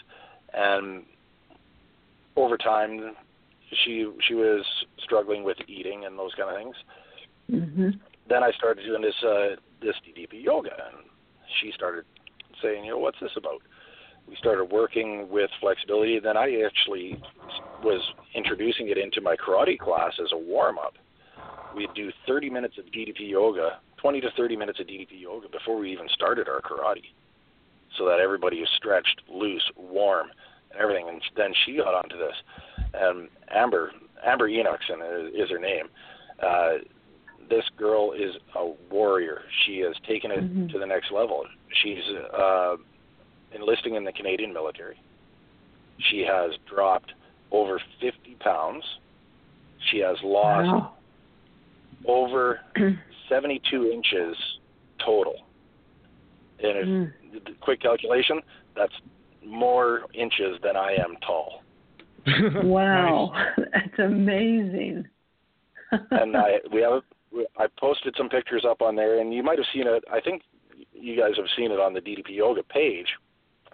and over time she she was struggling with eating and those kind of things. Mm-hmm. Then I started doing this uh, this DDP yoga, and she started saying, you know, what's this about? We started working with flexibility. Then I actually was introducing it into my karate class as a warm up. We'd do 30 minutes of DDP yoga, 20 to 30 minutes of DDP yoga before we even started our karate, so that everybody was stretched, loose, warm, and everything. And then she got onto this. And Amber, Amber Enochson is her name. Uh, this girl is a warrior. She has taken it mm-hmm. to the next level. She's uh, enlisting in the Canadian military. She has dropped over 50 pounds. She has lost wow. over 72 inches total. And if, Mm. the quick calculation, that's more inches than I am tall. Wow, that's amazing. and I we have I posted some pictures up on there, and you might have seen it. I think you guys have seen it on the DDP Yoga page.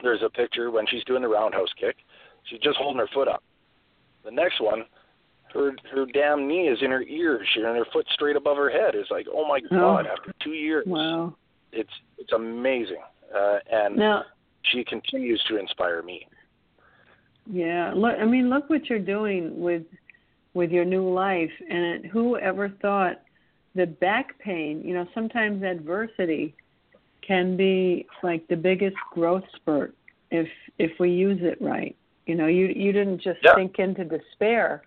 There's a picture when she's doing the roundhouse kick. She's just holding her foot up. The next one, her her damn knee is in her ear, she and her foot straight above her head. It's like, oh my god! After two years, wow. it's it's amazing, uh, and Now, she continues to inspire me. yeah, look. I mean, look what you're doing with with your new life. And who ever thought that back pain? You know, sometimes adversity can be like the biggest growth spurt if if we use it right. You know, you you didn't just Yeah. sink into despair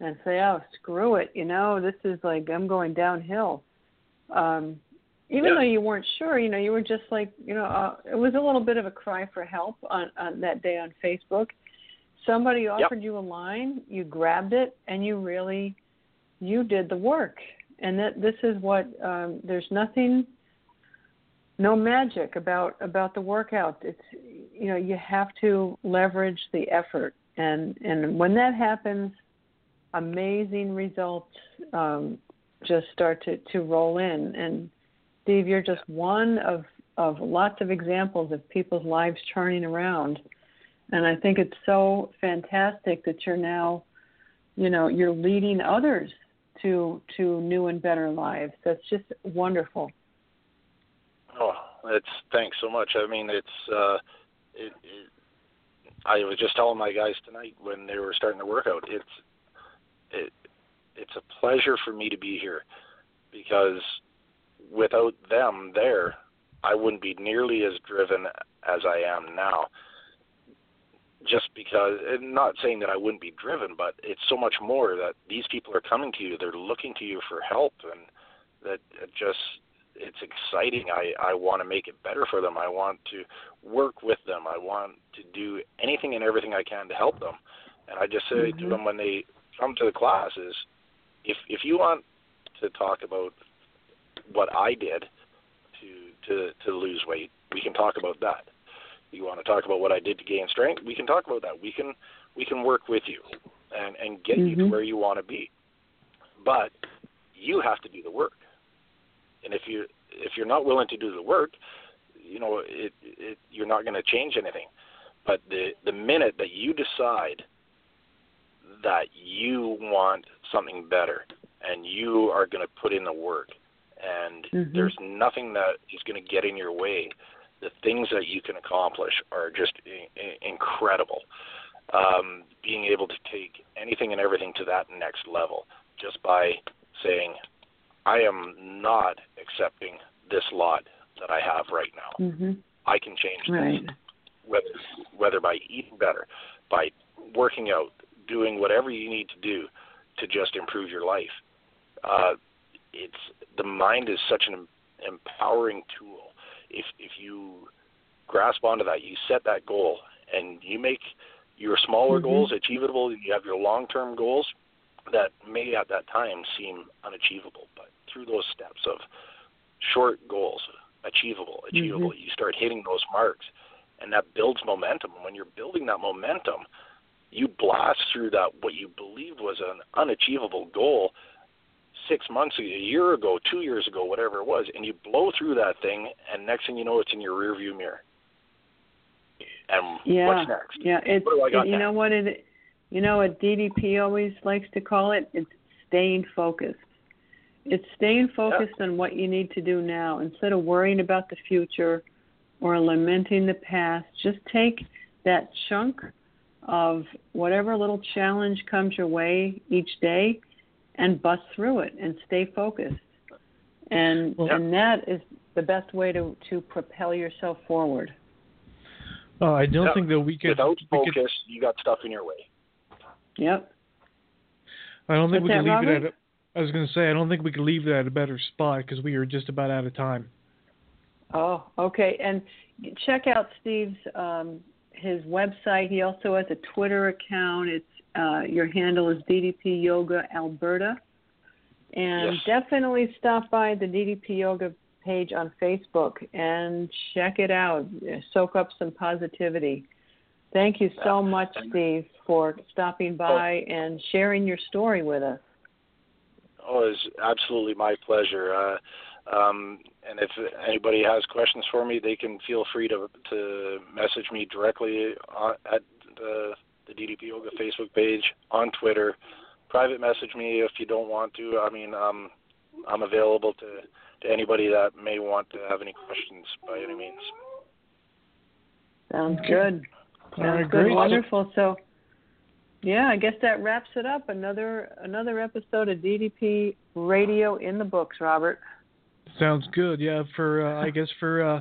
and say, "Oh, screw it," you know, this is like I'm going downhill. Um even Yeah. though you weren't sure, you know, you were just like, you know, uh, it was a little bit of a cry for help on, on that day on Facebook. Somebody offered you a line, you grabbed it, and you really, you did the work. And that this is what um, there's nothing, no magic about about the workout. It's you know you have to leverage the effort, and and when that happens, amazing results um, just start to to roll in and Steve, you're just one of, of lots of examples of people's lives turning around. And I think it's so fantastic that you're now, you know, you're leading others to to new and better lives. That's just wonderful. Oh, it's thanks so much. I mean, it's uh, it, it. I was just telling my guys tonight when they were starting the workout. It's it. It's a pleasure for me to be here because without them there, I wouldn't be nearly as driven as I am now. Just because, and not saying that I wouldn't be driven, but it's so much more that these people are coming to you. They're looking to you for help, and that just it's exciting. I I want to make it better for them. I want to work with them. I want to do anything and everything I can to help them. And I just say to them when they come to the classes, if if you want to talk about what I did to to to lose weight, we can talk about that. You want to talk about what I did to gain strength, we can talk about that. We can we can work with you and and get you to Mhm. where you want to be. But you have to do the work. And if you if you're not willing to do the work, you know, it, it you're not going to change anything. But the the minute that you decide that you want something better and you are going to put in the work and Mhm. there's nothing that is going to get in your way the things that you can accomplish are just I- I- incredible um, being able to take anything and everything to that next level just by saying i am not accepting this lot that i have right now Mhm. i can change Right. this whether whether by eating better by working out doing whatever you need to do to just improve your life uh, it's the mind is such an empowering tool. If if you grasp onto that, you set that goal, and you make your smaller Mhm. goals achievable. You have your long-term goals that may at that time seem unachievable, through those steps of short goals, achievable, mm-hmm. achievable, you start hitting those marks, and that builds momentum. When you're building that momentum, you blast through that what you believed was an unachievable goal six months ago, a year ago, two years ago, whatever it was, and you blow through that thing, and next thing you know, it's in your rearview mirror. And Yeah. what's next? Yeah, it's What do I got you know what it you know what DDP always likes to call it? It's staying focused. It's staying focused on what you need to do now instead of worrying about the future or lamenting the past. Just take that chunk of whatever little challenge comes your way each day and bust through it and stay focused. And Well- and that is the best way to to propel yourself forward. Uh, I don't Yeah. think that we could. Without we could focus, you got stuff in your way. Yep. I don't think What's we can that, leave it Robert? at. A, I was going to say I don't think we could leave that at a better spot because we are just about out of time. Oh, okay. And check out Steve's um, his website. He also has a Twitter account. It's uh, your handle is DDP Yoga Alberta, And Yes. definitely stop by the DDP Yoga page on Facebook and check it out. Soak up some positivity. Thank you so much, Steve, for stopping by and sharing your story with us. Oh, it's absolutely my pleasure. Uh, um, and if anybody has questions for me, they can feel free to to message me directly on, at the the DDP Yoga Facebook page on Twitter. Private message me if you don't want to. I mean, um, I'm available to to anybody that may want to have any questions by any means. Sounds good. Sounds good. Wonderful. So, yeah, I guess that wraps it up. Another another episode of DDP Radio in the books, Robert. Sounds good. Yeah, for uh, I guess for uh,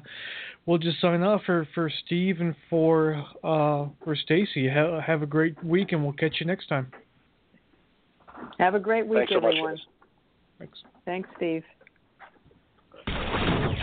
we'll just sign off for for Steve and for uh, for Stacy. Have, have a great week, and we'll catch you next time. Have a great week, Thanks so much. everyone. guys. Thanks. Thanks, Steve.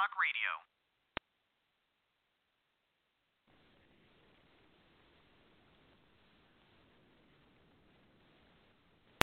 Talk Radio.